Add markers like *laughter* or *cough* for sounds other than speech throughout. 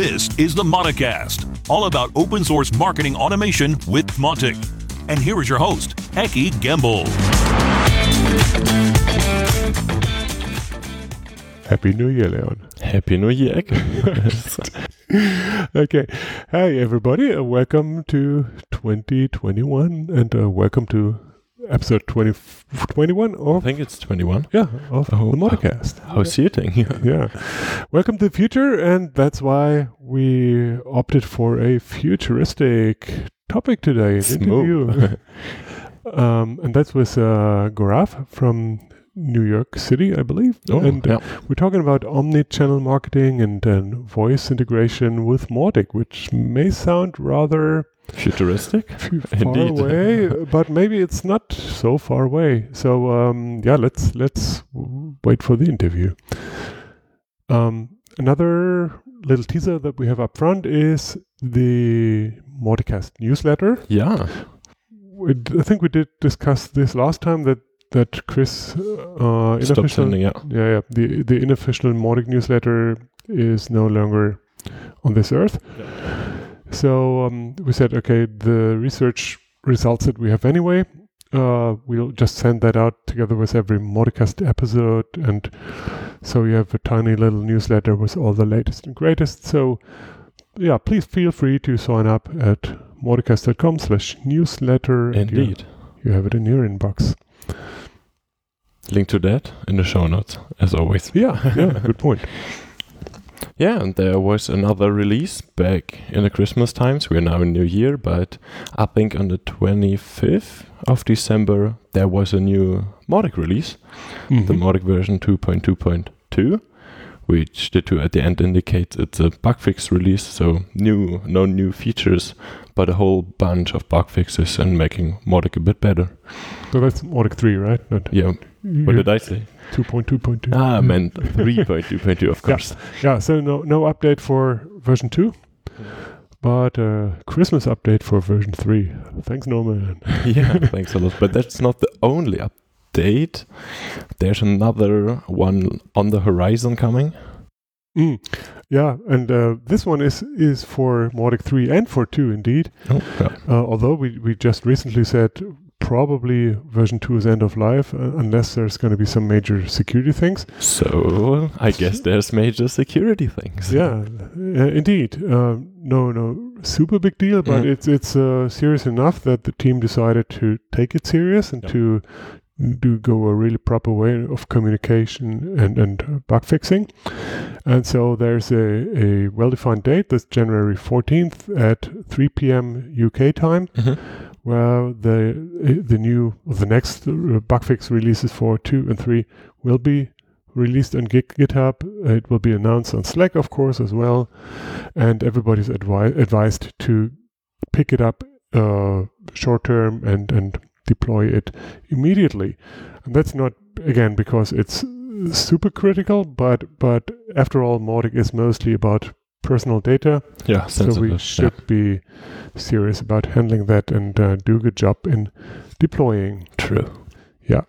This is the Mauticast, all about open source marketing automation with Mautic. And here is your host, Eki Gembel. Happy New Year, Leon. Happy New Year. *laughs* okay. Hi, everybody. Welcome to 2021 and uh, welcome to episode 20, 21 I think it's 21. yeah, of Oh, the Mauticast. How exciting. *laughs* yeah. Welcome to the future, and that's why we opted for a futuristic topic today. an interview. *laughs* um, and that's with uh, Gaurav from New York City, I believe. Oh, and uh, yeah. we're talking about omni-channel marketing and then voice integration with Mautic, which may sound rather Futuristic. *laughs* far Indeed. away, *laughs* but maybe it's not so far away. So um, yeah, let's let's wait for the interview. Um, another little teaser that we have up front is the Mauticast newsletter. Yeah. I think we did discuss this last time that that Chris uh, sending, yeah. yeah, yeah. The the unofficial Mautic newsletter is no longer on this earth. Yeah. So um, we said, okay, the research results that we have anyway, uh, we'll just send that out together with every Mauticast episode, and so you have a tiny little newsletter with all the latest and greatest. So yeah, please feel free to sign up at mauticast.com slash newsletter. and you- Indeed. You have it in your inbox. Link to that in the show notes, as always. *laughs* Yeah, yeah, good point. *laughs* Yeah, and there was another release back in the Christmas times. We're now in New Year, but I think on the 25th of December, there was a new Mautic release. the Mhm. Mautic version 2.2.2, which the two at the end indicates it's a bug fix release, so new, no new features, but a whole bunch of bug fixes and making Mautic a bit better. So that's Mautic 3, right? Not Yeah, what did I say? 2.2.2. Ah, I meant 3.2.2, of *laughs* course. Yeah, so no no update for version 2, but uh, Christmas update for version 3. Thanks, Norman. *laughs* *laughs* yeah, thanks a lot. But that's not the only update. There's another one on the horizon coming. Mm. Yeah, and uh, this one is is for Mautic 3 and for 2 indeed. Oh, yeah. Uh, although we, we just recently said probably version 2 is end of life uh, unless there's going to be some major security things. So I guess there's major security things. Yeah, uh, indeed. Uh, no, no, super big deal, but Mhm. it's it's uh, serious enough that the team decided to take it serious and Yep. to do go a really proper way of communication and and bug fixing. And so there's a a well-defined date. That's January 14th at 3 p.m. UK time, Mhm. Where the uh, the new the next uh, bug fix releases for two and three will be released on GitHub. It will be announced on Slack, of course, as well. And everybody's advi- advised to pick it up uh, short term and, and deploy it immediately. And that's not, again, because it's super critical, but, but after all, Mautic is mostly about personal data. Yeah, So we sensitive. should be serious about handling that and uh, do a good job in deploying. True. Yeah.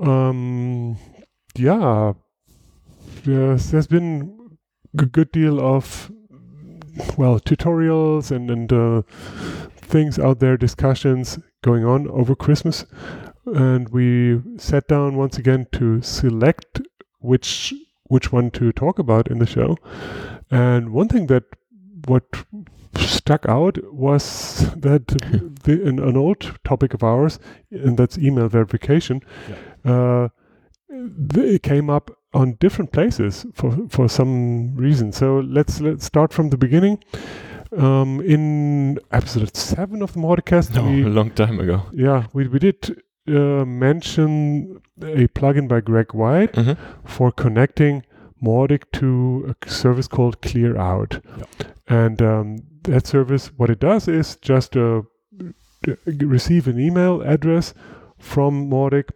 Um, yeah, yes, there's been a good deal of well tutorials and and uh, things out there, discussions going on over Christmas, and we sat down once again to select which which one to talk about in the show. And one thing that what stuck out was that *laughs* the, an, an old topic of ours, and that's email verification, uh, it came up on different places for for some reason. So let's let's start from the beginning. Um, in episode seven of the Mauticast, No, we a long time ago. yeah we we did uh, mention a plugin by Greg White Mhm. for connecting Mautic to a service called Clearout. And um, that service, what it does is just uh, receive an email address from Mautic,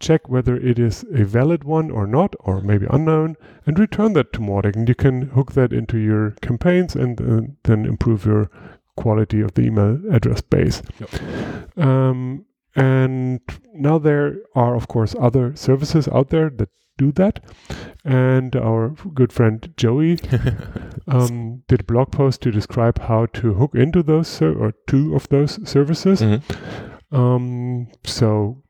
check whether it is a valid one or not, or maybe unknown, and return that to Mautic. And you can hook that into your campaigns and uh, then improve your quality of the email address base. Um, and now there are, of course, other services out there that do that. And our good friend Joey *laughs* um, did a blog post to describe how to hook into those ser- or two of those services. Mhm. Um, so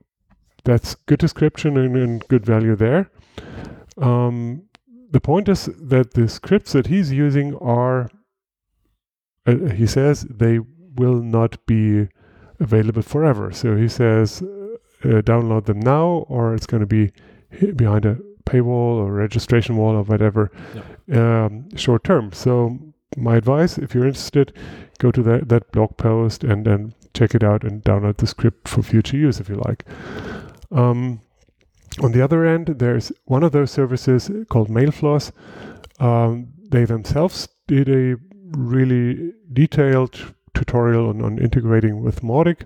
that's good description and, and good value there. Um, the point is that the scripts that he's using are, uh, he says, they will not be available forever. So he says, uh, download them now, or it's going to be behind a paywall or registration wall or whatever um, short term. So my advice, if you're interested, go to that, that blog post and then check it out and download the script for future use if you like. Um, on the other end, there's one of those services called Mailfloss. Um, they themselves did a really detailed tutorial on, on integrating with Mautic.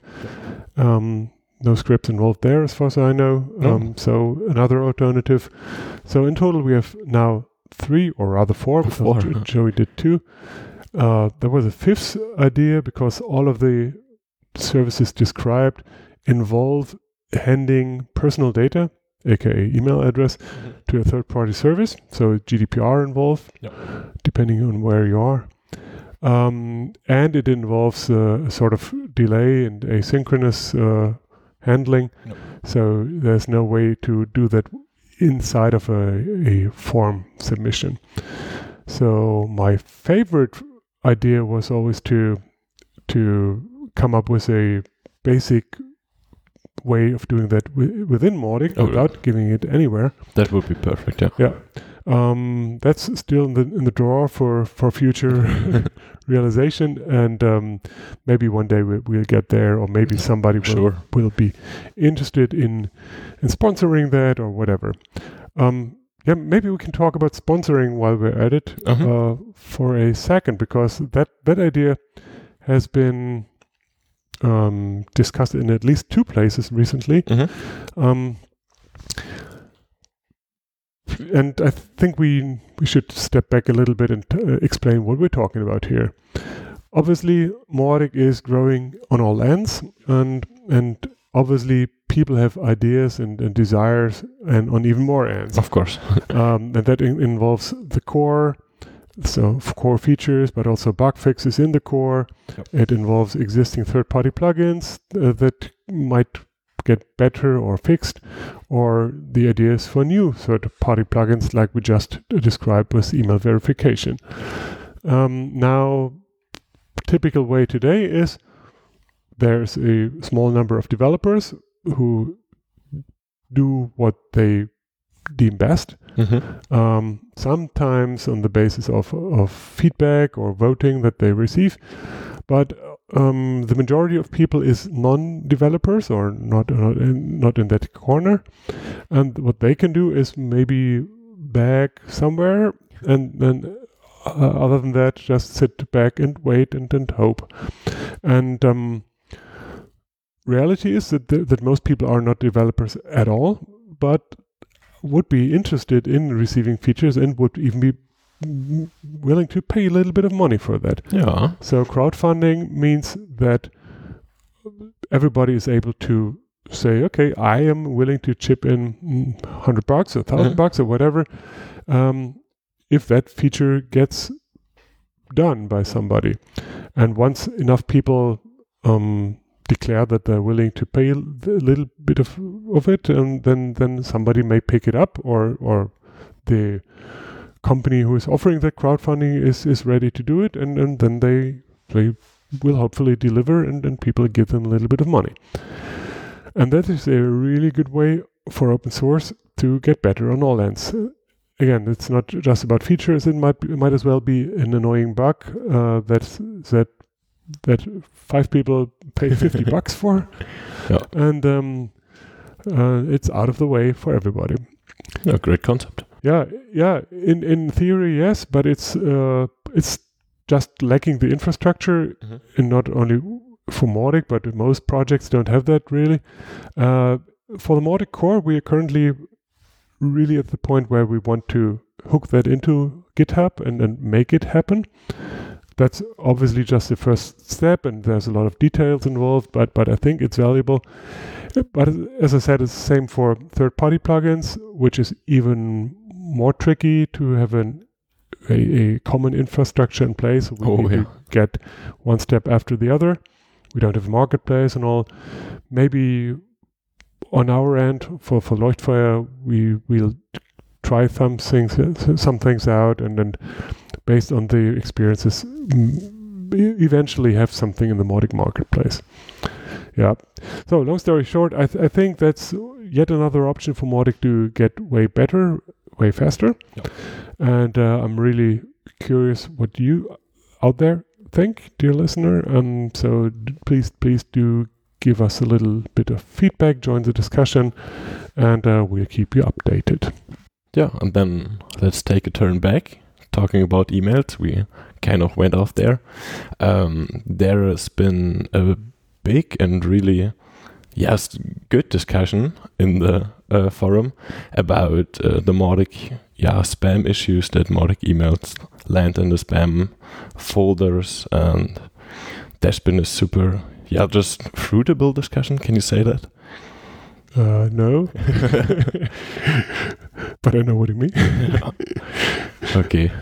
Um, no scripts involved there, as far as I know. No. Um, so another alternative. So in total, we have now three, or rather four, because Four, Joey did two. Uh, there was a fifth idea because all of the services described involve handing personal data, aka email address, to a third party service. So GDPR involved, Yep. depending on where you are. Um, and it involves uh, a sort of delay and asynchronous uh, handling. So there's no way to do that inside of a, a form submission. So my favorite idea was always to to come up with a basic way of doing that wi- within Mautic Oh, without giving it anywhere. That would be perfect. Yeah. Yeah. Um, that's still in the in the drawer for for future *laughs* realization, and um, maybe one day we, we'll get there, or maybe somebody will Sure. will be interested in in sponsoring that or whatever. Um, yeah, maybe we can talk about sponsoring while we're at it Uh-huh. uh, for a second, because that that idea has been um, discussed in at least two places recently. Mhm. Um, and I think we we should step back a little bit and uh, explain what we're talking about here. Obviously, Mautic is growing on all ends, and and obviously people have ideas and, and desires, and on even more ends. Of course. *laughs* um, and that in- involves the core, so core features, but also bug fixes in the core. Yep. It involves existing third-party plugins uh, that might get better or fixed, or the ideas for new third-party plugins, like we just described with email verification. Um, now, typical way today is there's a small number of developers who do what they deem best Mhm. um, sometimes on the basis of, of feedback or voting that they receive. But um, the majority of people is non-developers or not not in, not in that corner, and what they can do is maybe bag somewhere, and then uh, other than that, just sit back and wait and, and hope. And um, reality is that th- that most people are not developers at all, but would be interested in receiving features and would even be willing to pay a little bit of money for that. Yeah. So crowdfunding means that everybody is able to say, okay, I am willing to chip in 100 bucks or 1000 Mhm. bucks or whatever. Um, if that feature gets done by somebody. And once enough people um, declare that they're willing to pay a little bit of, of it, and then, then somebody may pick it up or, or the company who is offering that crowdfunding is, is ready to do it, and, and then they, they will hopefully deliver and, and people give them a little bit of money. And that is a really good way for open source to get better on all ends. Again, it's not just about features. It might be, it might as well be an annoying bug uh, that that that five people pay fifty *laughs* bucks for, Yeah. and um, uh, it's out of the way for everybody. Yeah, great concept. Yeah, yeah. In in theory, yes, but it's uh, it's just lacking the infrastructure, Mhm. and not only for Mautic, but most projects don't have that really. Uh, for the Mautic core, we are currently really at the point where we want to hook that into GitHub and, and make it happen. that's obviously just the first step, and there's a lot of details involved. But but I think it's valuable. But as I said, it's the same for third-party plugins, which is even more tricky to have an a, a common infrastructure in place. We Oh, yeah. get one step after the other. We don't have a marketplace and all. Maybe on our end for for Leuchtfeuer, we will try some things some things out, and then based on the experiences, eventually have something in the Mautic marketplace. Yeah. So long story short, I, th- I think that's yet another option for Mautic to get way better, way faster. Yep. And uh, I'm really curious what you out there think, dear listener. Um, so d- please, please do give us a little bit of feedback, join the discussion, and uh, we'll keep you updated. Yeah, and then let's take a turn back. Talking about emails, we kind of went off there. Um, there has been a big and really, yes, good discussion in the uh, forum about uh, the Mautic, yeah, spam issues that Mautic emails land in the spam folders, and there's been a super, yeah, just fruitable discussion. Can you say that? Uh, no, *laughs* *laughs* but I know what you mean. *laughs* okay.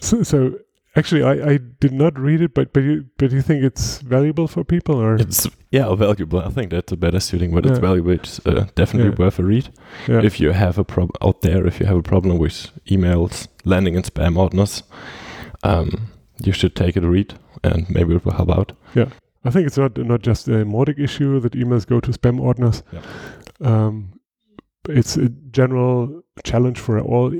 So, so actually, I, I did not read it, but but you but you think it's valuable for people, or It's yeah valuable. I think that's a better suiting, but it's valuable. It's uh, definitely Yeah. worth a read. yeah, If you have a problem out there, if you have a problem with emails landing in spam orders, um, you should take it a read, and maybe it will help out. Yeah i think it's not not just a Mautic issue that emails go to spam orders. Yeah. Um, it's a general challenge for all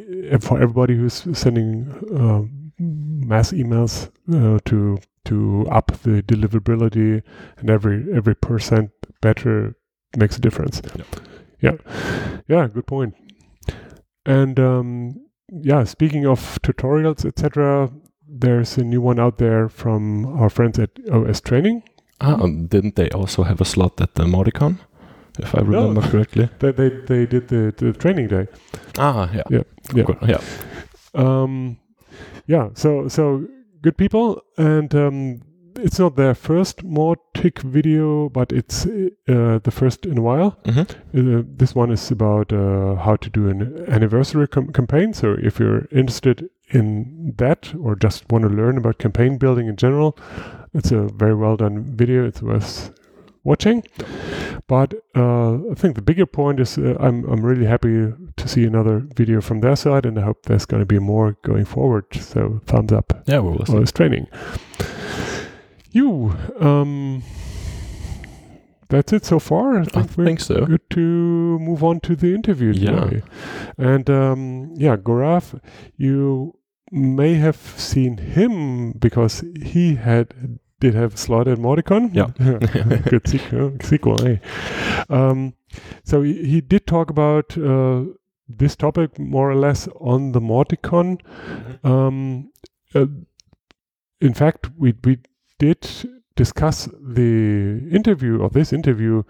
for everybody who's sending uh, mass emails uh, to to up the deliverability, and every every percent better makes a difference. Yeah. Yeah, yeah, good point. And um, yeah, speaking of tutorials, etc., there's a new one out there from our friends at OSTraining. Ah, didn't they also have a slot at the Mauticon, if I remember correctly? They they, they did the, the training day. Ah, yeah, Yeah, yeah. Good, yeah. Um, yeah, so so good people, and um, it's not their first Mautic video, but it's uh, the first in a while. Mhm. Uh, this one is about uh, how to do an anniversary com- campaign. So if you're interested in that or just want to learn about campaign building in general, it's a very well done video. It's worth watching. But uh, I think the bigger point is uh, I'm I'm really happy to see another video from their side, and I hope there's going to be more going forward. So thumbs up Yeah, we will this training. You, um, that's it so far. I I think we're think so. good to move on to the interview Yeah. And um, yeah, Gaurav, you may have seen him because he had did have a slot at Yeah. *laughs* good sequel. sequel eh? um, so he, he did talk about uh, this topic more or less on the Mauticon. Mm-hmm. Um, uh, in fact, we we did discuss the interview or this interview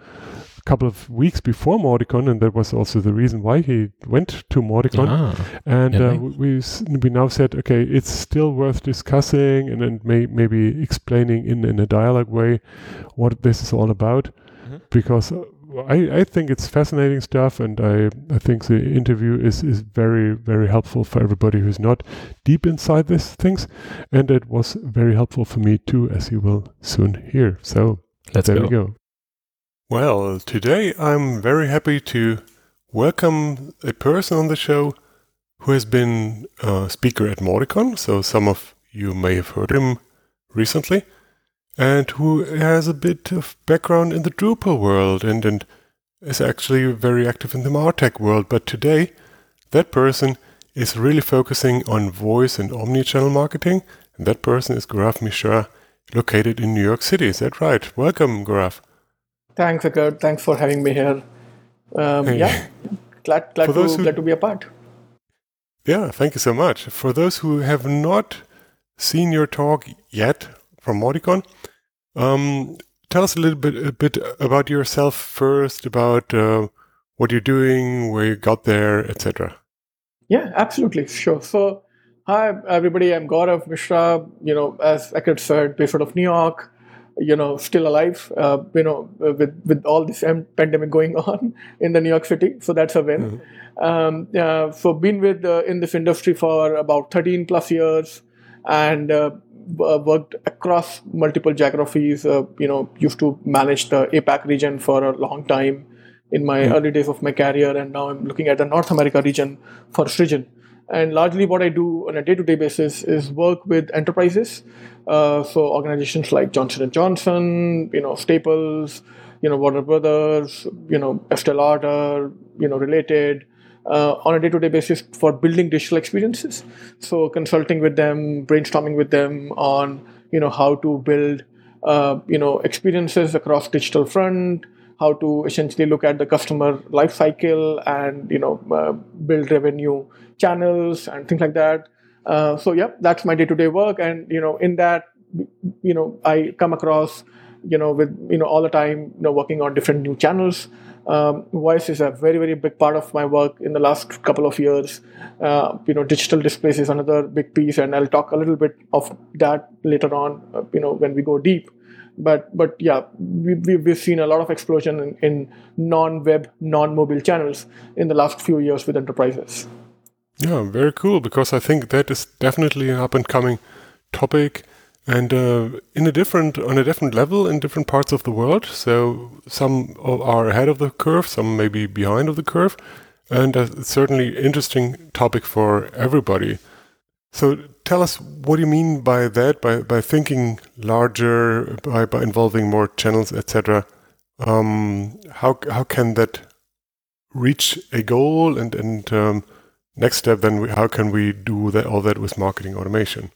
couple of weeks before Mauticon, and that was also the reason why he went to Mauticon. Ah, And Yeah, uh, we we now said, okay, it's still worth discussing and then may, maybe explaining in, in a dialogue way what this is all about, Mhm. because uh, I, I think it's fascinating stuff, and I, I think the interview is, is very very helpful for everybody who's not deep inside these things, and it was very helpful for me too, as you will soon hear. So let's there go. we go. Well, today I'm very happy to welcome a person on the show who has been a speaker at Mauticon, so some of you may have heard him recently, and who has a bit of background in the Drupal world and, and is actually very active in the Martech world. But today, that person is really focusing on voice and omnichannel marketing, and that person is Gaurav Mishra, located in New York City. Is that right? Welcome, Gaurav. Thanks, Akert. Thanks for having me here. Um, yeah, glad glad to who- glad to be a part. Yeah, thank you so much. For those who have not seen your talk yet from Mauticon, um, tell us a little bit a bit about yourself first, about uh, what you're doing, where you got there, etc. Yeah, absolutely, sure. So, Hi, everybody. I'm Gaurav Mishra. You know, as Eckert said, based out of New York. You know, still alive. Uh, you know, with with all this pandemic going *laughs* on in the New York City, so that's a win. Mm-hmm. Um, uh, so, been with uh, in this industry for about 13 plus years, and uh, worked across multiple geographies. Uh, you know, used to manage the APAC region for a long time in my mm-hmm. early days of my career, and now I'm looking at the North America region for Srijan. And largely, what I do on a day-to-day basis is work with enterprises, uh, so organizations like Johnson and Johnson, you know, Staples, you know, Warner Brothers, you know, Estee Lauder, you know, related. Uh, on a day-to-day basis for building digital experiences. So consulting with them, brainstorming with them on you know how to build uh, you know experiences across digital front, how to essentially look at the customer life cycle and you know uh, build revenue channels and things like that. Uh, so yeah that's my day-to-day work. And you know in that you know i come across you know with you know all the time you know working on different new channels. Um, voice is a very very big part of my work in the last couple of years. Uh, you know digital displays is another big piece and i'll talk a little bit of that later on uh, you know when we go deep. But but yeah we, we, we've seen a lot of explosion in, in non-web non-mobile channels in the last few years with enterprises yeah very cool because i think that is definitely an up and coming topic and uh, in a different on a different level in different parts of the world so some are ahead of the curve some maybe behind of the curve and it's certainly interesting topic for everybody so tell us what do you mean by that? By by thinking larger, by by involving more channels, etc. Um, how how can that reach a goal? And and um, next step, then we, how can we do that all that with marketing automation?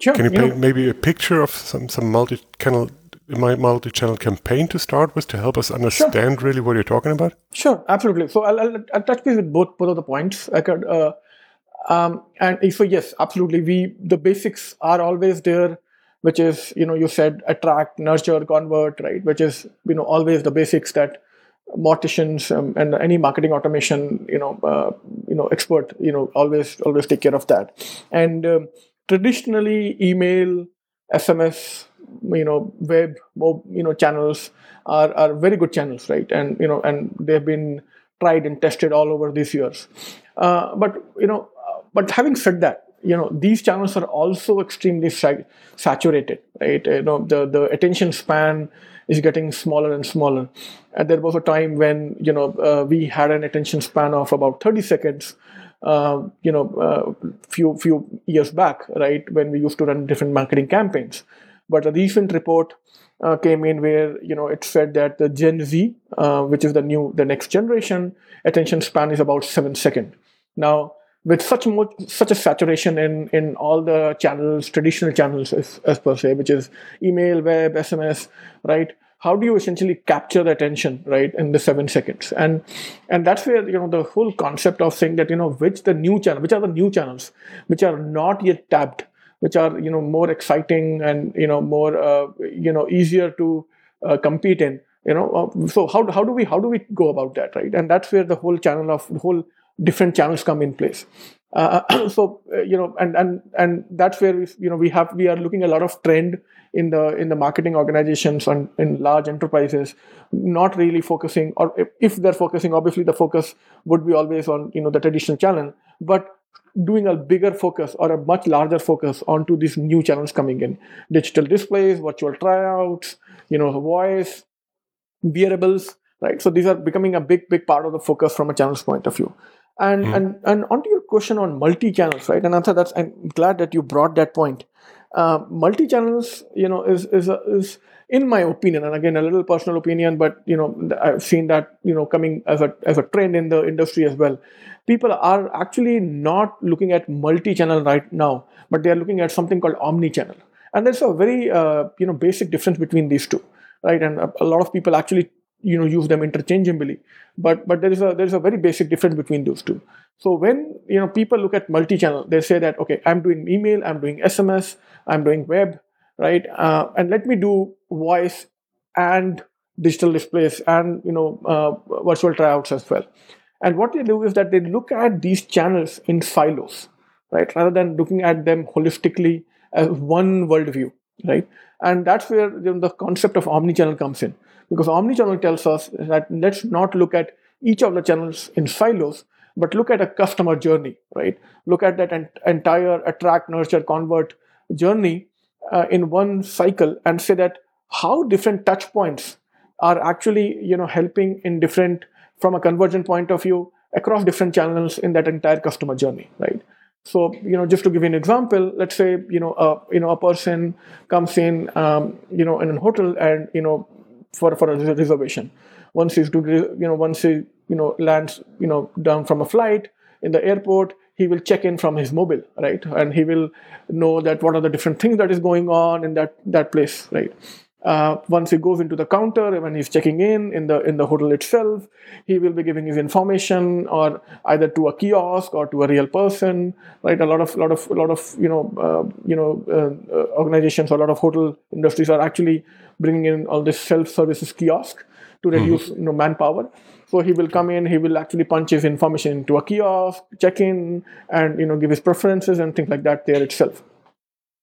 Sure. Can you paint maybe a picture of some some multi-channel my multi-channel campaign to start with to help us understand sure. really what you're talking about? Sure, absolutely. So I'll, I'll, I'll touch base with both both of the points. I could. Uh, um, and so yes, absolutely. We the basics are always there, which is you know you said attract, nurture, convert, right? Which is you know always the basics that Mauticians um, and any marketing automation you know uh, you know expert you know always always take care of that. And um, traditionally, email, SMS, you know, web, you know, channels are are very good channels, right? And you know, and they've been tried and tested all over these years. Uh, but you know, but having said that, you know these channels are also extremely saturated, right? You know the the attention span is getting smaller and smaller. And there was a time when you know uh, we had an attention span of about 30 seconds. Uh, you know, uh, few few years back, right, when we used to run different marketing campaigns. But a recent report uh, came in where you know it said that the Gen Z, uh, which is the new the next generation, attention span is about seven second. Now with such much such a saturation in in all the channels traditional channels as, as per se which is email web sms right? How do you essentially capture the attention right in the seven seconds? And and that's where you know the whole concept of saying that you know which the new channel which are the new channels which are not yet tapped which are you know more exciting and you know more uh, you know easier to uh, compete in you know uh, so how, how do we how do we go about that right? And that's where the whole channel of the whole different channels come in place. Uh, *clears throat* so uh, you know, and and and that's where we you know we have we are looking a lot of trend in the in the marketing organizations and in large enterprises, not really focusing or if, if they're focusing, obviously the focus would be always on you know the traditional channel, but doing a bigger focus or a much larger focus onto these new channels coming in. Digital displays virtual tryouts you know voice wearables right? So these are becoming a big big part of the focus from a channels point of view and mm. and and onto your question on multi channels, right? And Antha, that's I'm glad that you brought that point. Uh, multi channels, you know, is is is in my opinion, and again a little personal opinion, but you know I've seen that you know coming as a as a trend in the industry as well. People are actually not looking at multi channel right now, but they are looking at something called omni channel, and there's a very uh, you know basic difference between these two, right? And a, a lot of people actually you know use them interchangeably. But but there is a there is a very basic difference between those two. So when you know people look at multi-channel they say that okay i'm doing email i'm doing sms i'm doing web right? Uh, and let me do voice and digital displays and you know uh, virtual tryouts as well. And what they do is that they look at these channels in silos right? Rather than looking at them holistically as one worldview, right? And that's where you know, the concept of omnichannel comes in, because omnichannel tells us that let's not look at each of the channels in silos, but look at a customer journey, right? Look at that ent- entire attract, nurture, convert journey uh, in one cycle and say that how different touch points are actually you know helping in different from a conversion point of view across different channels in that entire customer journey right so you know just to give you an example let's say you know a you know a person comes in um, you know in a hotel and you know for for a reservation. Once he's you know once he you know lands you know down from a flight in the airport he will check in from his mobile right? And he will know that what are the different things that is going on in that that place right uh, once he goes into the counter when he's checking in in the in the hotel itself he will be giving his information or either to a kiosk or to a real person right a lot of lot of lot of you know uh, you know uh, uh organizations or a lot of hotel industries are actually bringing in all this self services kiosk to mm-hmm. reduce mm-hmm. you know manpower so he will come in he will actually punch his information into a kiosk check in and you know give his preferences and things like that there itself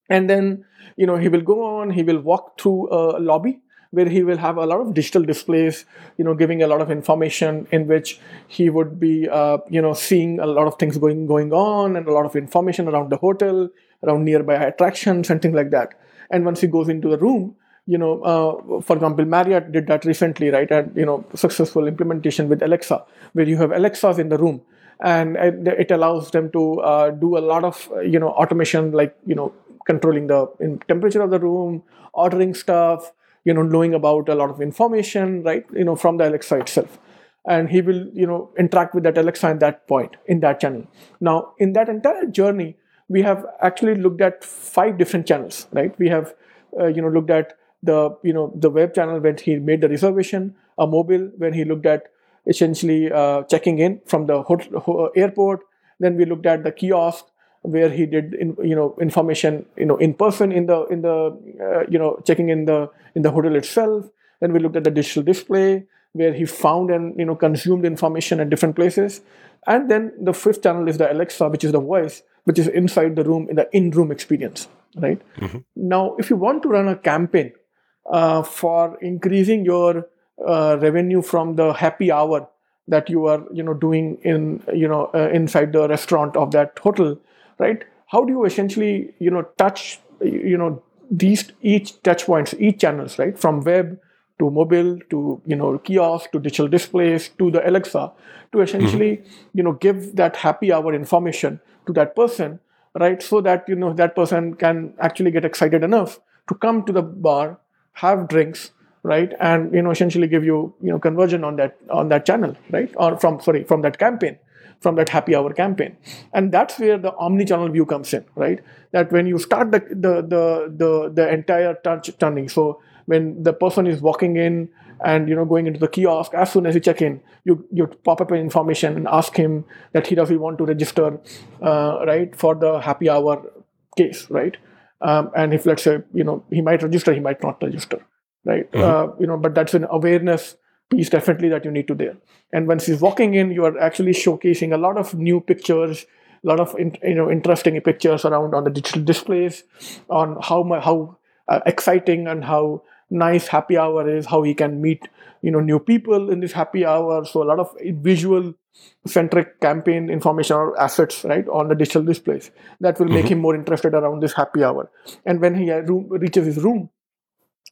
and then you know he will go on he will walk through a lobby where he will have a lot of digital displays you know giving a lot of information in which he would be uh, you know seeing a lot of things going going on and a lot of information around the hotel around nearby attractions and things like that. And once he goes into the room you know uh, for example marriott did that recently right and you know successful implementation with alexa where you have alexas in the room. And it allows them to uh, do a lot of you know automation like you know controlling the temperature of the room, ordering stuff, you know, knowing about a lot of information, right? You know, from the Alexa itself. And he will, you know, interact with that Alexa in that point, in that channel. Now, in that entire journey, we have actually looked at five different channels, right? We have, uh, you know, looked at the, you know, the web channel when he made the reservation, a mobile when he looked at essentially uh, checking in from the hotel, airport. Then we looked at the kiosk where he did in, you know information you know in person in the in the uh, you know checking in the in the hotel itself. Then we looked at the digital display where he found and you know consumed information at different places. And then the fifth channel is the alexa which is the voice which is inside the room in the in-room experience right? Mm-hmm. now if you want to run a campaign uh, for increasing your uh, revenue from the happy hour that you are you know doing in you know uh, inside the restaurant of that hotel right? How do you essentially you know touch you know these each touch points each channels right? From web to mobile to you know kiosk to digital displays to the alexa to essentially mm-hmm. you know give that happy hour information to that person right? So that you know that person can actually get excited enough to come to the bar have drinks right? And you know essentially give you you know conversion on that on that channel right? Or from sorry from that campaign from that happy hour campaign. And that's where the omni-channel view comes in right? That when you start the the the the, the entire touch turning. So when the person is walking in and you know going into the kiosk as soon as you check in you you pop up an information and ask him that he does he want to register uh, right for the happy hour case right? Um, and if let's say you know he might register he might not register right? Mm-hmm. uh, you know but that's an awareness piece definitely that you need to there. And when she's walking in, you are actually showcasing a lot of new pictures, a lot of you know interesting pictures around on the digital displays, on how how uh, exciting and how nice happy hour is, how he can meet you know new people in this happy hour. So a lot of visual centric campaign information or assets right on the digital displays that will make mm-hmm. him more interested around this happy hour. And when he uh, reaches his room,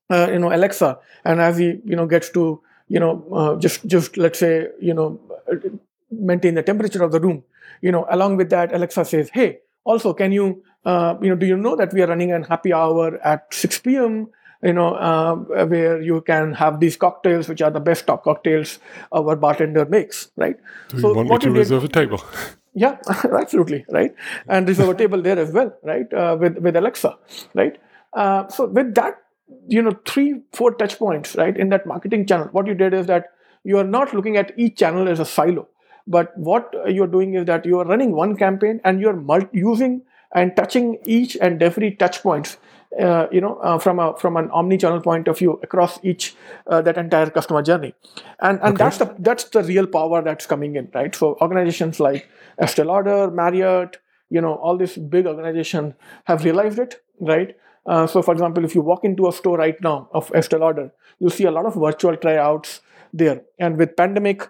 uh, you know Alexa, and as he you know gets to you know, uh, just just let's say, you know, maintain the temperature of the room. You know, along with that, Alexa says, "Hey, also, can you, uh, you know, do you know that we are running an happy hour at 6 p.m. You know, uh, where you can have these cocktails, which are the best top cocktails our bartender makes, right? Do so you want me to reserve did, a table? *laughs* Yeah, *laughs* absolutely, right, and reserve a table there as well, right, uh, with with Alexa, right. Uh, so with that you know three four touch points right in that marketing channel. What you did is that you are not looking at each channel as a silo but what you're doing is that you are running one campaign and you're multi- using and touching each and every touch points uh, you know uh, from a from an omni-channel point of view across each uh, that entire customer journey. And and okay. that's the that's the real power that's coming in right? So organizations like Estee Lauder Marriott you know all these big organizations have realized it right uh, so for example if you walk into a store right now of estee lauder you'll see a lot of virtual tryouts there and with pandemic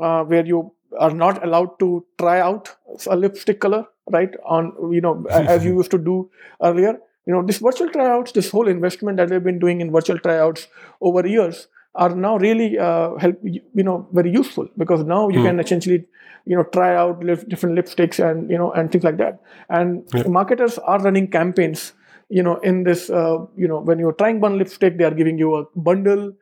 uh, where you are not allowed to try out a lipstick color right on you know as you *laughs* used to do earlier you know this virtual tryouts this whole investment that we've been doing in virtual tryouts over years are now really uh, help you know very useful because now you mm. can essentially you know try out different lipsticks and you know and things like that and yeah. marketers are running campaigns you know in this uh, you know when you're trying one lipstick they are giving you a bundle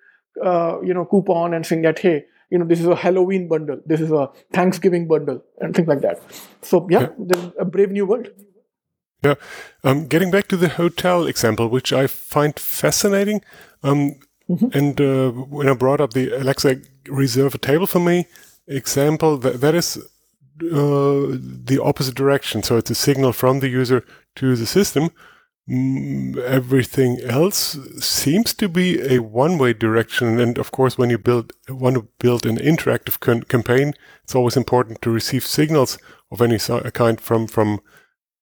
uh, you know coupon and saying that hey you know this is a halloween bundle. This is a thanksgiving bundle and things like that. So yeah, yeah. there's a brave new world. Yeah. Um, getting back to the hotel example which i find fascinating um, mm-hmm. and uh, when i brought up the alexa reserve a table for me example that, that is uh, the opposite direction. So it's a signal from the user to the system Mm, everything else seems to be a one-way direction. And of course when you build want to build an interactive campaign it's always important to receive signals of any kind from from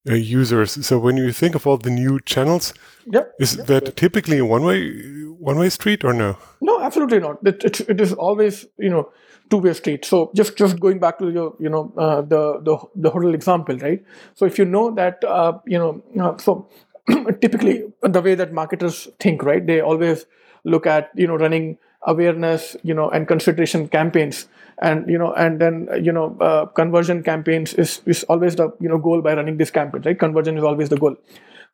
uh, users. So when you think of all the new channels yep, is yep. that typically a one-way one-way street or no? No absolutely not. It, it, it is always you know two-way street. So just just going back to your you know uh, the the the hotel example right? So if you know that uh, you know uh, so *clears throat* typically the way that marketers think right? They always look at you know running awareness you know and consideration campaigns. And you know and then you know uh, conversion campaigns is is always the you know goal by running this campaign right? Conversion is always the goal.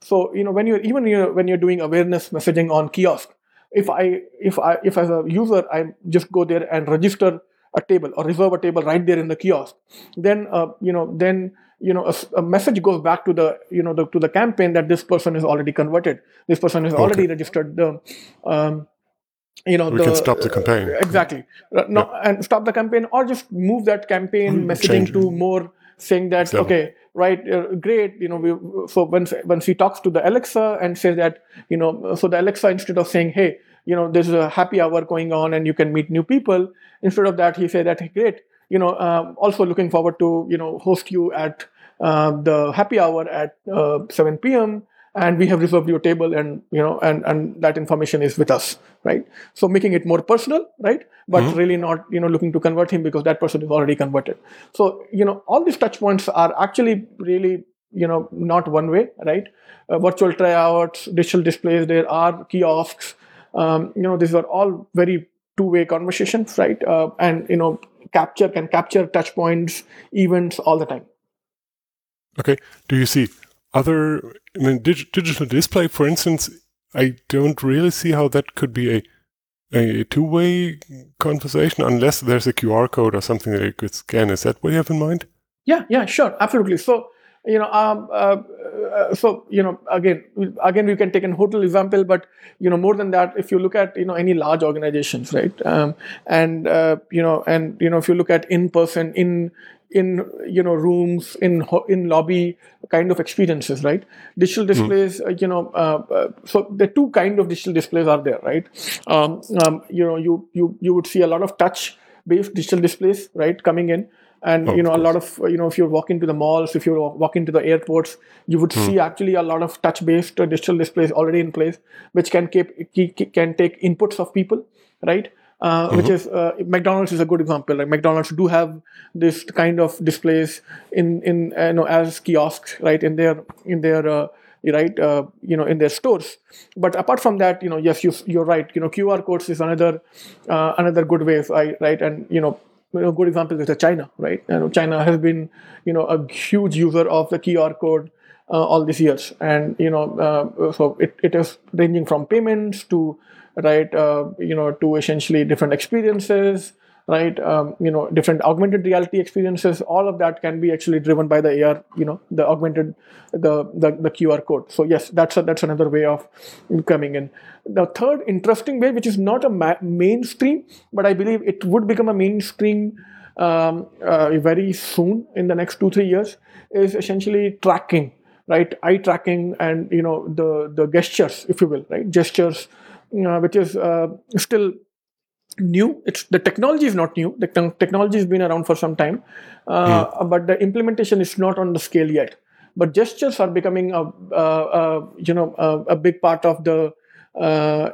So you know when you're even you're, when you're doing awareness messaging on kiosk if i if i if as a user i just go there and register a table or reserve a table right there in the kiosk then uh, you know then you know a, a, message goes back to the you know the, to the campaign that this person is already converted. This person has okay. already registered the um, you know we the, can stop the campaign. Uh, exactly. Uh, no and stop the campaign or just move that campaign mm, messaging Change. to more saying that okay right uh, great you know we, so once once he talks to the alexa and says that you know so the alexa instead of saying hey you know there's a happy hour going on and you can meet new people instead of that he said that hey, great you know, uh, also looking forward to you know host you at uh, the happy hour at uh, 7 p.m. and we have reserved your table and you know and and that information is with us right? So making it more personal right? But mm-hmm. really not you know looking to convert him because that person is already converted. So you know all these touch points are actually really you know not one way right? Uh, virtual tryouts digital displays there are kiosks. Um, you know these are all very two-way conversations right? Uh, and you know capture can capture touch points events all the time. Okay do you see other i mean dig- digital display for instance i don't really see how that could be a a two-way conversation unless there's a qr code or something that you could scan. Is that what you have in mind? Yeah yeah sure absolutely. So you know um, uh, uh, so you know again again we can take an hotel example but you know more than that if you look at you know any large organizations right um, and uh, you know and you know if you look at in person in in you know rooms in in lobby kind of experiences right digital hmm. displays mm. you know uh, uh, so the two kind of digital displays are there right um, um, you know you you you would see a lot of touch based digital displays right coming in and oh, you know a lot of you know if you walk into the malls if you walk into the airports you would hmm. see actually a lot of touch based uh, digital displays already in place which can keep can take inputs of people right uh, mm-hmm. which is uh, McDonald's is a good example. Like McDonald's do have this kind of displays in in you know as kiosks, right in their in their uh, right uh, you know in their stores. But apart from that, you know yes you you're right. You know QR codes is another uh, another good way, right? Right, and you know you know, good example is China, right? You know, China has been, you know, a huge user of the QR code uh, all these years, and you know, uh, so it, it is ranging from payments to, right, uh, you know, to essentially different experiences, right? Um, you know, different augmented reality experiences. All of that can be actually driven by the AR, you know, the augmented, the the, the QR code. So yes, that's a, that's another way of coming in. The third interesting way, which is not a ma- mainstream, but I believe it would become a mainstream um, uh, very soon in the next two three years, is essentially tracking, right? Eye tracking and you know the the gestures, if you will, right? Gestures, uh, which is uh, still new. It's the technology is not new. The technology has been around for some time. Uh, mm. but the implementation is not on the scale yet. But gestures are becoming a, you know a, a, big part of the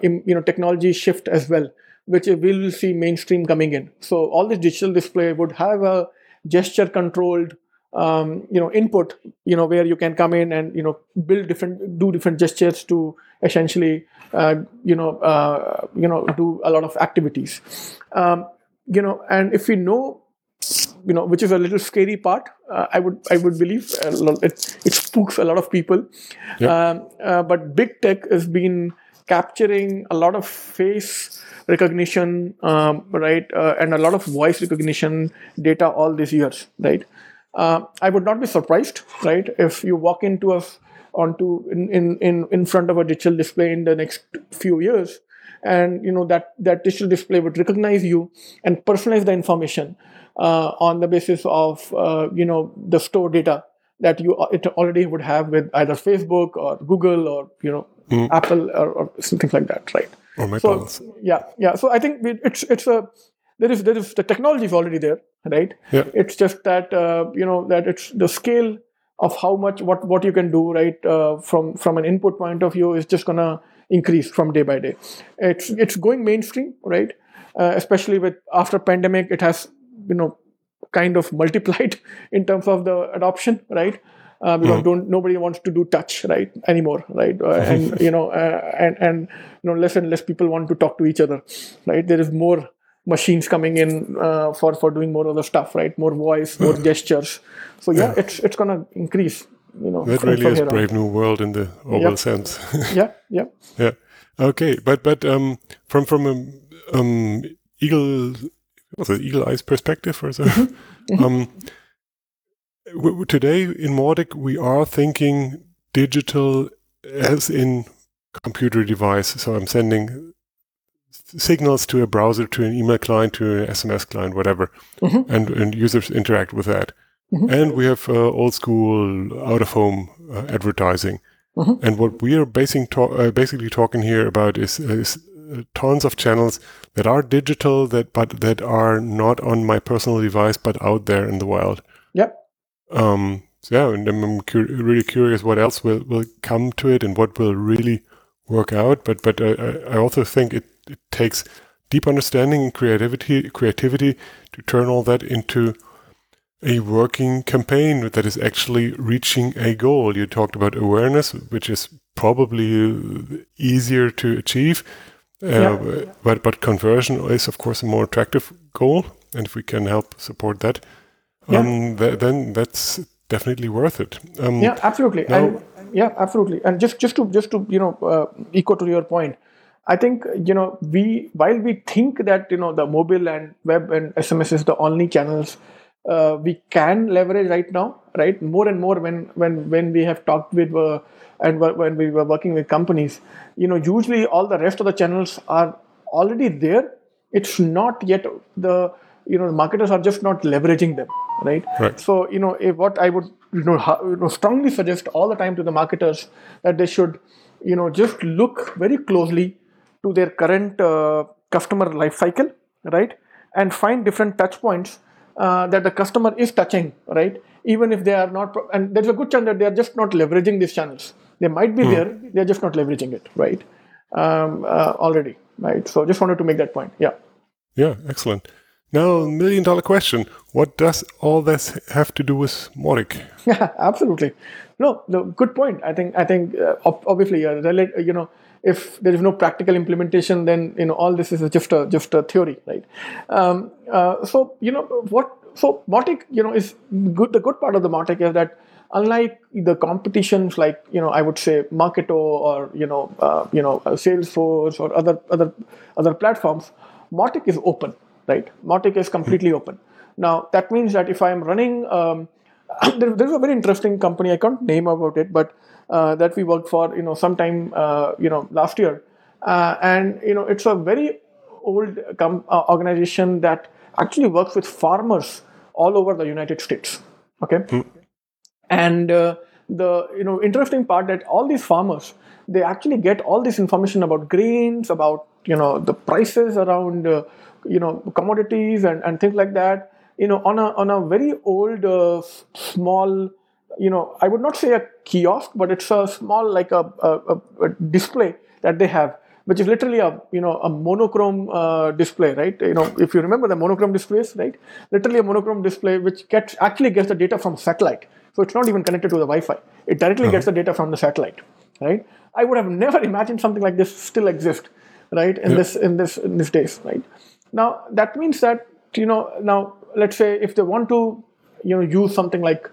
you know technology shift as well which we will see mainstream coming in. So all this digital display would have a gesture controlled um, you know input you know where you can come in and you know build different do different gestures to essentially uh, you know uh, you know do a lot of activities. Um, you know and if we know you know which is a little scary part uh, i would i would believe it, it spooks a lot of people. Yep. um, uh, but big tech has been capturing a lot of face recognition um, right uh, and a lot of voice recognition data all these years right? Uh, I would not be surprised, right, if you walk into a onto in, in in in front of a digital display in the next few years, and you know that that digital display would recognize you and personalize the information uh, on the basis of uh, you know the store data that you it already would have with either Facebook or Google or you know mm. Apple or, or, something like that, right? Or McDonald's. So, yeah, yeah. So I think it's it's a there is there is the technology is already there right yeah. it's just that uh, you know that it's the scale of how much what what you can do right uh, from from an input point of view is just gonna increase from day by day. It's it's going mainstream right? Uh, especially with after pandemic it has you know kind of multiplied *laughs* in terms of the adoption right? Uh, because mm-hmm. don't nobody wants to do touch right anymore right? Uh, and *laughs* you know uh, and and you know less and less people want to talk to each other right? There is more machines coming in uh, for for doing more of the stuff, right? More voice, more gestures. So yeah, yeah, it's it's gonna increase. You know, that really is brave on. new world in the overall yep. sense. *laughs* yeah, yeah, yeah. Okay, but but um, from from a um, eagle, what's it, eagle eyes perspective, or so. Mm-hmm. *laughs* um, w- today in Mautic we are thinking digital as in computer device. So I'm sending signals to a browser, to an email client, to an SMS client, whatever, mm-hmm. and, and users interact with that. Mm-hmm. And we have uh, old school out of home uh, advertising. Mm-hmm. And what we are basing to- uh, basically talking here about is, is uh, tons of channels that are digital, that but that are not on my personal device, but out there in the wild. Yep. Um, so yeah, and I'm cu- really curious what else will, will come to it and what will really work out. But but I, I also think it it takes deep understanding and creativity creativity to turn all that into a working campaign that is actually reaching a goal. You talked about awareness, which is probably easier to achieve, uh, yeah. but but conversion is of course a more attractive goal, and if we can help support that, yeah. um, th- then that's definitely worth it. Um, yeah, absolutely. Now, and, yeah, absolutely. And just just to just to you know uh, echo to your point, I think you know we while we think that you know the mobile and web and SMS is the only channels uh, we can leverage right now, right? More and more when when when we have talked with uh, and when we were working with companies, you know, usually all the rest of the channels are already there. It's not yet the you know the marketers are just not leveraging them, right? right. So you know if what I would you know, you know strongly suggest all the time to the marketers that they should you know just look very closely to their current uh, customer life cycle, right? And find different touch points uh, that the customer is touching, right? Even if they are not, pro- and there's a good chance that they are just not leveraging these channels. They might be mm. there, they're just not leveraging it, right? Um, uh, already, right? So just wanted to make that point. Yeah. Yeah, excellent. Now, million dollar question: What does all this have to do with Mautic? *laughs* Yeah, absolutely. No, no, good point. I think I think uh, obviously, uh, you know, if there is no practical implementation, then you know all this is just a just a theory, right? Um, uh, so you know what? So Mautic, you know, is good. The good part of the Mautic is that unlike the competitions like you know I would say Marketo or you know uh, you know uh, Salesforce or other other other platforms, Mautic is open, right? Mautic is completely open. Now that means that if I am running, um, *coughs* there, there's a very interesting company I can't name about it, but that we worked for, you know, sometime, uh, you know, last year. Uh, and, you know, it's a very old com- organization that actually works with farmers all over the United States. Okay. Mm. And the, you know, interesting part that all these farmers, they actually get all this information about grains, about, you know, the prices around, you know, commodities and, and things like that you know on a on a very old uh, small you know, I would not say a kiosk, but it's a small like a, a, a display that they have, which is literally a you know a monochrome uh, display, right? You know, if you remember the monochrome displays, right? Literally a monochrome display which gets actually gets the data from satellite, so it's not even connected to the Wi-Fi. It directly uh-huh. gets the data from the satellite, right? I would have never imagined something like this still exist, right? In this in this in this days, right? Now that means that you know now let's say if they want to you know use something like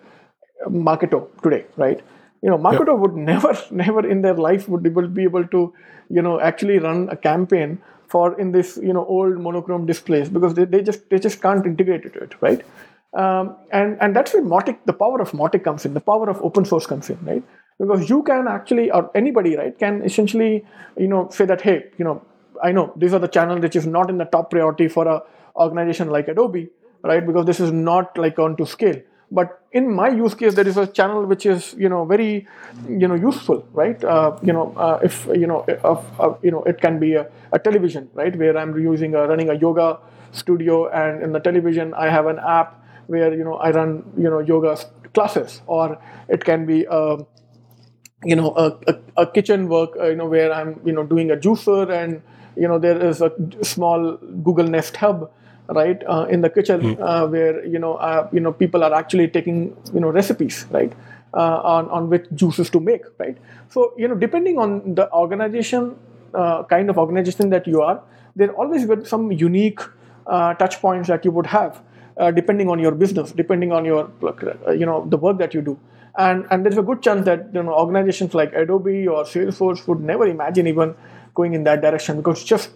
Marketo today, right? You know, Marketo would *laughs* never, never in their life would be able, to, you know, actually run a campaign for in this, you know, old monochrome displays because they, they just they just can't integrate it, it right? Um, and and that's where Mautic, the power of Mautic comes in, the power of open source comes in, right? Because you can actually, or anybody, right, can essentially, you know, say that, hey, you know, I know these are the channels which is not in the top priority for a organization like Adobe, right? Because this is not like on to scale but in my use case there is a channel which is you know very you know useful right uh, you know uh, if you know uh, uh, you know it can be a, a television right where i'm using a, running a yoga studio and in the television i have an app where you know i run you know yoga classes or it can be a, um, you know a, a, a kitchen work uh, you know where i'm you know doing a juicer and you know there is a small google nest hub right uh, in the kitchen mm. uh, where you know uh, you know people are actually taking you know recipes right uh, on on which juices to make right so you know depending on the organization uh, kind of organization that you are there always be some unique uh, touch points that you would have depending on your business depending on your you know the work that you do and and there's a good chance that you know organizations like adobe or salesforce would never imagine even going in that direction because it's just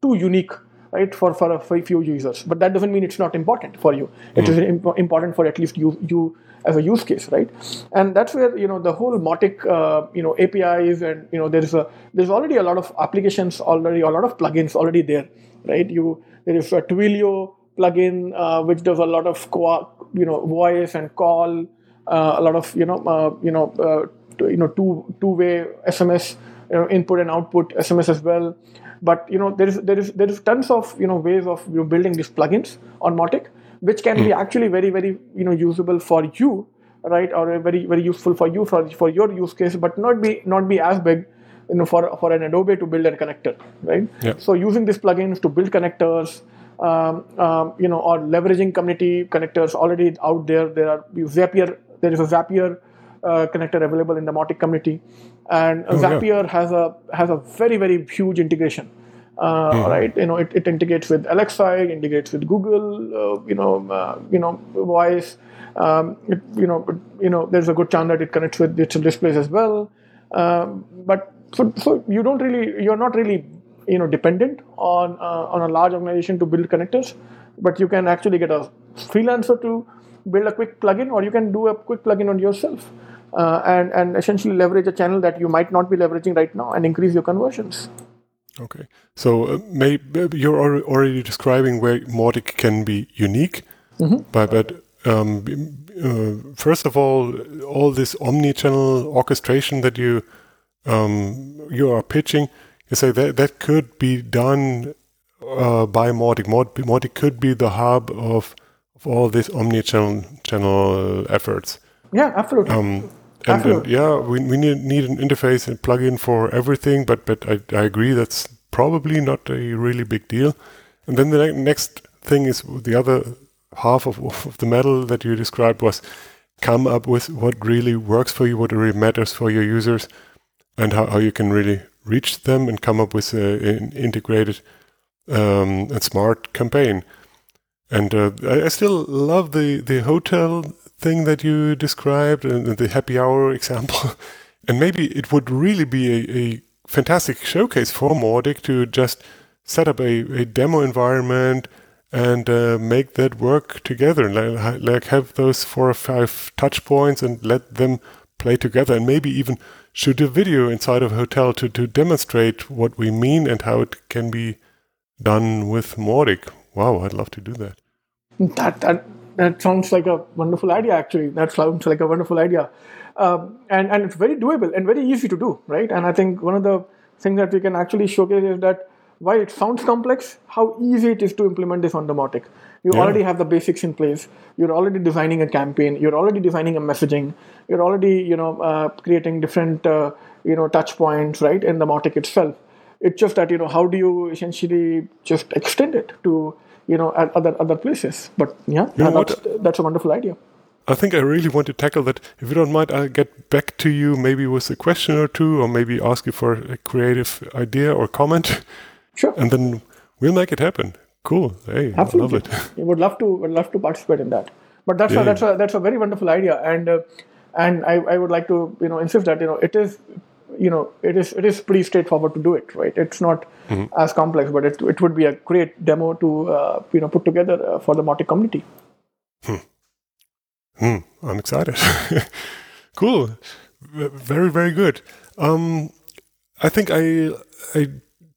too unique right for for a, for a few users but that doesn't mean it's not important for you mm. it is hmm. imp- important for at least you you as a use case right and that's where you know the whole Mautic uh, you know apis and you know there's a there's already a lot of applications already a lot of plugins already there right you there is a twilio plugin uh, which does a lot of co- you know voice and call uh, a lot of you know uh, you know uh, you know two two way sms you know, input and output sms as well but you know there is there is there is tons of you know ways of you know, building these plugins on Mautic, which can mm. be hmm. actually very very you know usable for you, right? Or very very useful for you for for your use case, but not be not be as big you know for for an Adobe to build a connector, right? Yeah. So using these plugins to build connectors. Um, um, you know, or leveraging community connectors already out there. There are Zapier. There is a Zapier uh, connector available in the Mautic community and oh, Zapier yeah. has a has a very very huge integration. Uh, mm-hmm. Right, you know, it, it integrates with Alexa, it integrates with Google, uh, you know, uh, you know, Voice. Um, it, you know, you know, there's a good chance that it connects with digital displays as well. Um, but so, so you don't really, you're not really, you know, dependent on uh, on a large organization to build connectors, but you can actually get a freelancer to build a quick plugin, or you can do a quick plugin on yourself uh, and and essentially leverage a channel that you might not be leveraging right now and increase your conversions. Okay, so uh, maybe you're already describing where Mautic can be unique, mm-hmm. but but um, uh, first of all, all this omni-channel orchestration that you um, you are pitching, you say that that could be done uh, by Mautic. Mautic could be the hub of of all these omni-channel channel efforts. Yeah, absolutely. Um, and, and, yeah, we, we need, need an interface and plugin for everything, but but I, I agree that's probably not a really big deal. And then the next thing is the other half of, *laughs* of the medal that you described was come up with what really works for you, what really matters for your users, and how, how you can really reach them and come up with a, an integrated um, and smart campaign. And uh, I, I, still love the, the hotel thing that you described and the happy hour example. *laughs* and maybe it would really be a, a fantastic showcase for Mautic to just set up a, a demo environment and uh, make that work together. Like, like have those four or five touch points and let them play together and maybe even shoot a video inside of a hotel to, to demonstrate what we mean and how it can be done with Mautic. Wow, I'd love to do that. That that that sounds like a wonderful idea. Actually, that sounds like a wonderful idea, um, and and it's very doable and very easy to do, right? And I think one of the things that we can actually showcase is that while it sounds complex, how easy it is to implement this on Mautic. You Yeah. already have the basics in place. You're already designing a campaign. You're already designing a messaging. You're already, you know, uh, creating different, uh, you know, touch points, right, in the Mautic itself. It's just that, you know, how do you essentially just extend it to, you know, at other other places? But yeah, know that's, that's a wonderful idea. I think I really want to tackle that. If you don't mind, I'll get back to you maybe with a question or two, or maybe ask you for a creative idea or comment, Sure. and then we'll make it happen. Cool. Hey, Absolutely. I love it. We *laughs* would love to would love to participate in that. But that's Yeah. a, that's a that's a very wonderful idea, and uh, and I, I would like to you know insist that you know it is you know it is it is pretty straightforward to do it right. It's not as complex, but it it would be a great demo to uh, you know put together uh, for the Mautic community. Hmm, Hmm. I'm excited. *laughs* cool. Very, very good. Um, I think I I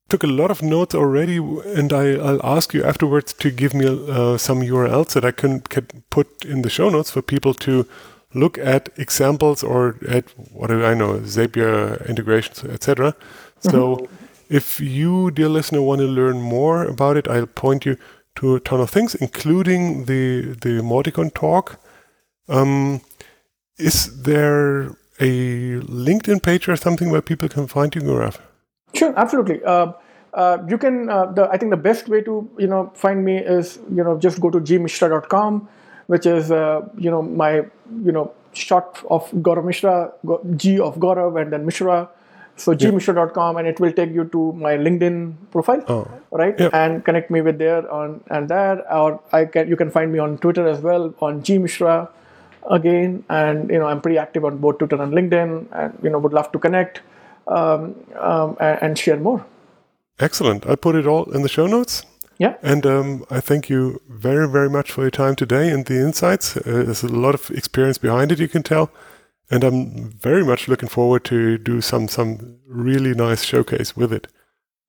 took a lot of notes already, and I, I'll ask you afterwards to give me uh, some URLs that I can, can put in the show notes for people to look at examples or at what do I know, Zapier integrations, etc. So, if you, dear listener, want to learn more about it, I'll point you to a ton of things, including the the Mauticon talk. Um, is there a LinkedIn page or something where people can find you, Gaurav? Sure, absolutely. Uh, uh, you can. Uh, the I think the best way to you know find me is you know just go to gmishra.com, which is uh, you know my you know short of Gaurav Mishra, G of Gaurav, and then Mishra. So gmishra.com, and it will take you to my LinkedIn profile, right? Yep. And connect me with there on and there, or I can you can find me on Twitter as well on gmishra again, and you know I'm pretty active on both Twitter and LinkedIn, and you know would love to connect um, um, and, and share more. Excellent. I'll put it all in the show notes. Yeah. And um, I thank you very, very much for your time today and the insights. Uh, there's a lot of experience behind it, you can tell. And I'm very much looking forward to do some some really nice showcase with it.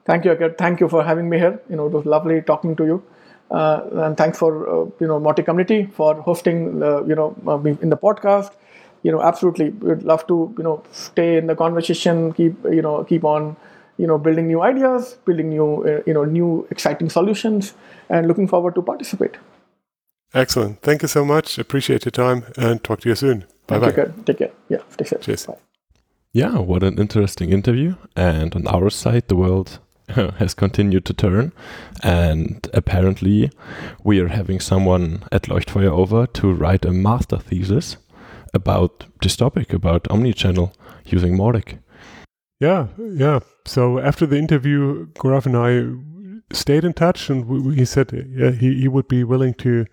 Thank you, Akir. Thank you for having me here. You know, it was lovely talking to you. Uh, and thanks for uh, you know Mautic community for hosting the you know uh, in the podcast. You know, absolutely, we'd love to you know stay in the conversation. Keep you know keep on you know building new ideas, building new uh, you know new exciting solutions, and looking forward to participate. Excellent. Thank you so much. Appreciate your time and talk to you soon. Bye bye. you, Akir. Take care. Yeah, take care Cheers. Bye. Yeah, what an interesting interview. And on our side, the world *laughs* has continued to turn. And apparently, we are having someone at Leuchtfeuer over to write a master thesis about this topic, about omnichannel using Mautic. Yeah, yeah. So after the interview, Gaurav and I stayed in touch, and we, we- he said yeah, he, he would be willing to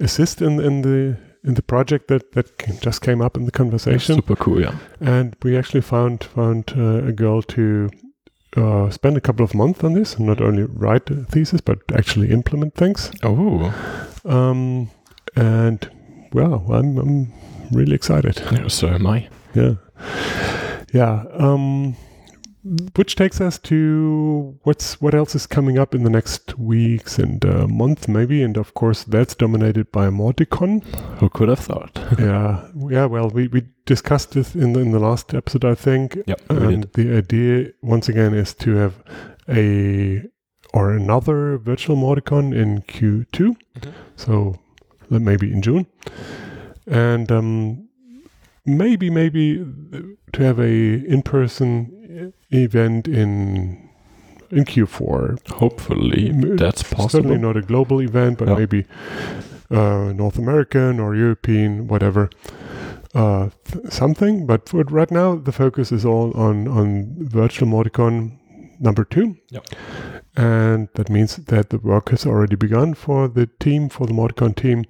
assist in, in the in the project that that ca- just came up in the conversation. Super cool, yeah. and we actually found found uh, a girl to uh, spend a couple of months on this, and not only write the thesis but actually implement things. Oh, Um, and well, I'm I'm really excited. yeah, so am I. Yeah. Yeah. Um, which takes us to what's what else is coming up in the next weeks and uh, month maybe, and of course that's dominated by Mauticon. Who could have thought? *laughs* yeah, yeah. Well, we, we discussed this in the, in the last episode, I think, yep, and the idea once again is to have a or another virtual Mauticon in Q2, Mhm. so uh, maybe in June, and um, maybe maybe to have a in-person event in in Q4. Hopefully, that's Certainly not a global event, but Yeah. maybe uh, North American or European, whatever. Uh, th- something, but for right now the focus is all on on virtual Mauticon number two, Yep. and that means that the work has already begun for the team, for the Mauticon team.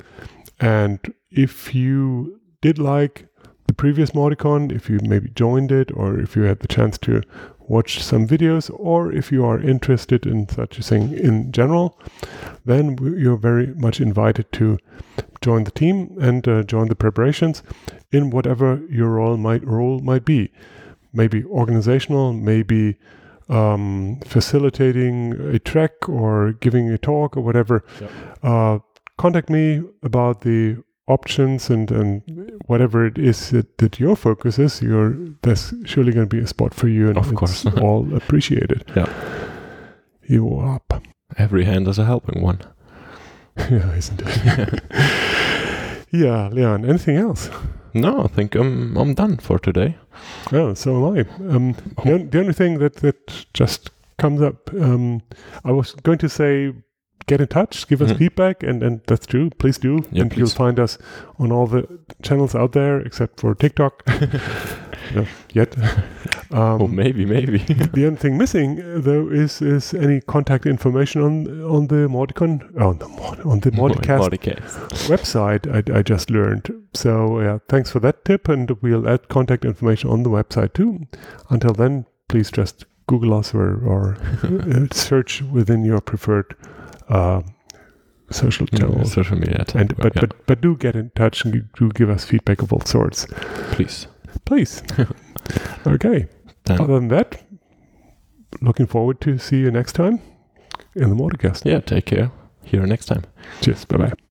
And if you did like the previous Mauticon, if you maybe joined it, or if you had the chance to watch some videos, or if you are interested in such a thing in general, then you're very much invited to join the team and uh, join the preparations in whatever your role might role might be. Maybe organizational, maybe um, facilitating a track or giving a talk or whatever. Yep. Uh, contact me about the options and, and whatever it is that, that your focus is. You're there's surely going to be a spot for you, and Of course. *laughs* all appreciated. Yeah. you up. Every hand is a helping one. *laughs* yeah, isn't it? *laughs* yeah, Leon. Anything else? No, I think I'm I'm done for today. Oh, so am I. Um, the, the only thing that that just comes up, um, I was going to say, get in touch, give us Mhm. feedback, and and that's true. Please do, Yeah, and you'll find us on all the channels out there except for TikTok. *laughs* no, yet. *laughs* Um, oh, maybe, maybe. *laughs* The only thing missing, uh, though, is is any contact information on on the Mauticon, oh, on the Mod, on the Mauticast Mauticast. website. I, I just learned. So yeah, thanks for that tip, and we'll add contact information on the website too. Until then, please just Google us or or uh, search within your preferred uh, social Yeah, channels. social media. And but, yeah, but but do get in touch and do give us feedback of all sorts, please. please. *laughs* okay. Then, Other than that, looking forward to see you next time in the Mauticast. yeah, take care. Here next time. Cheers. Bye bye.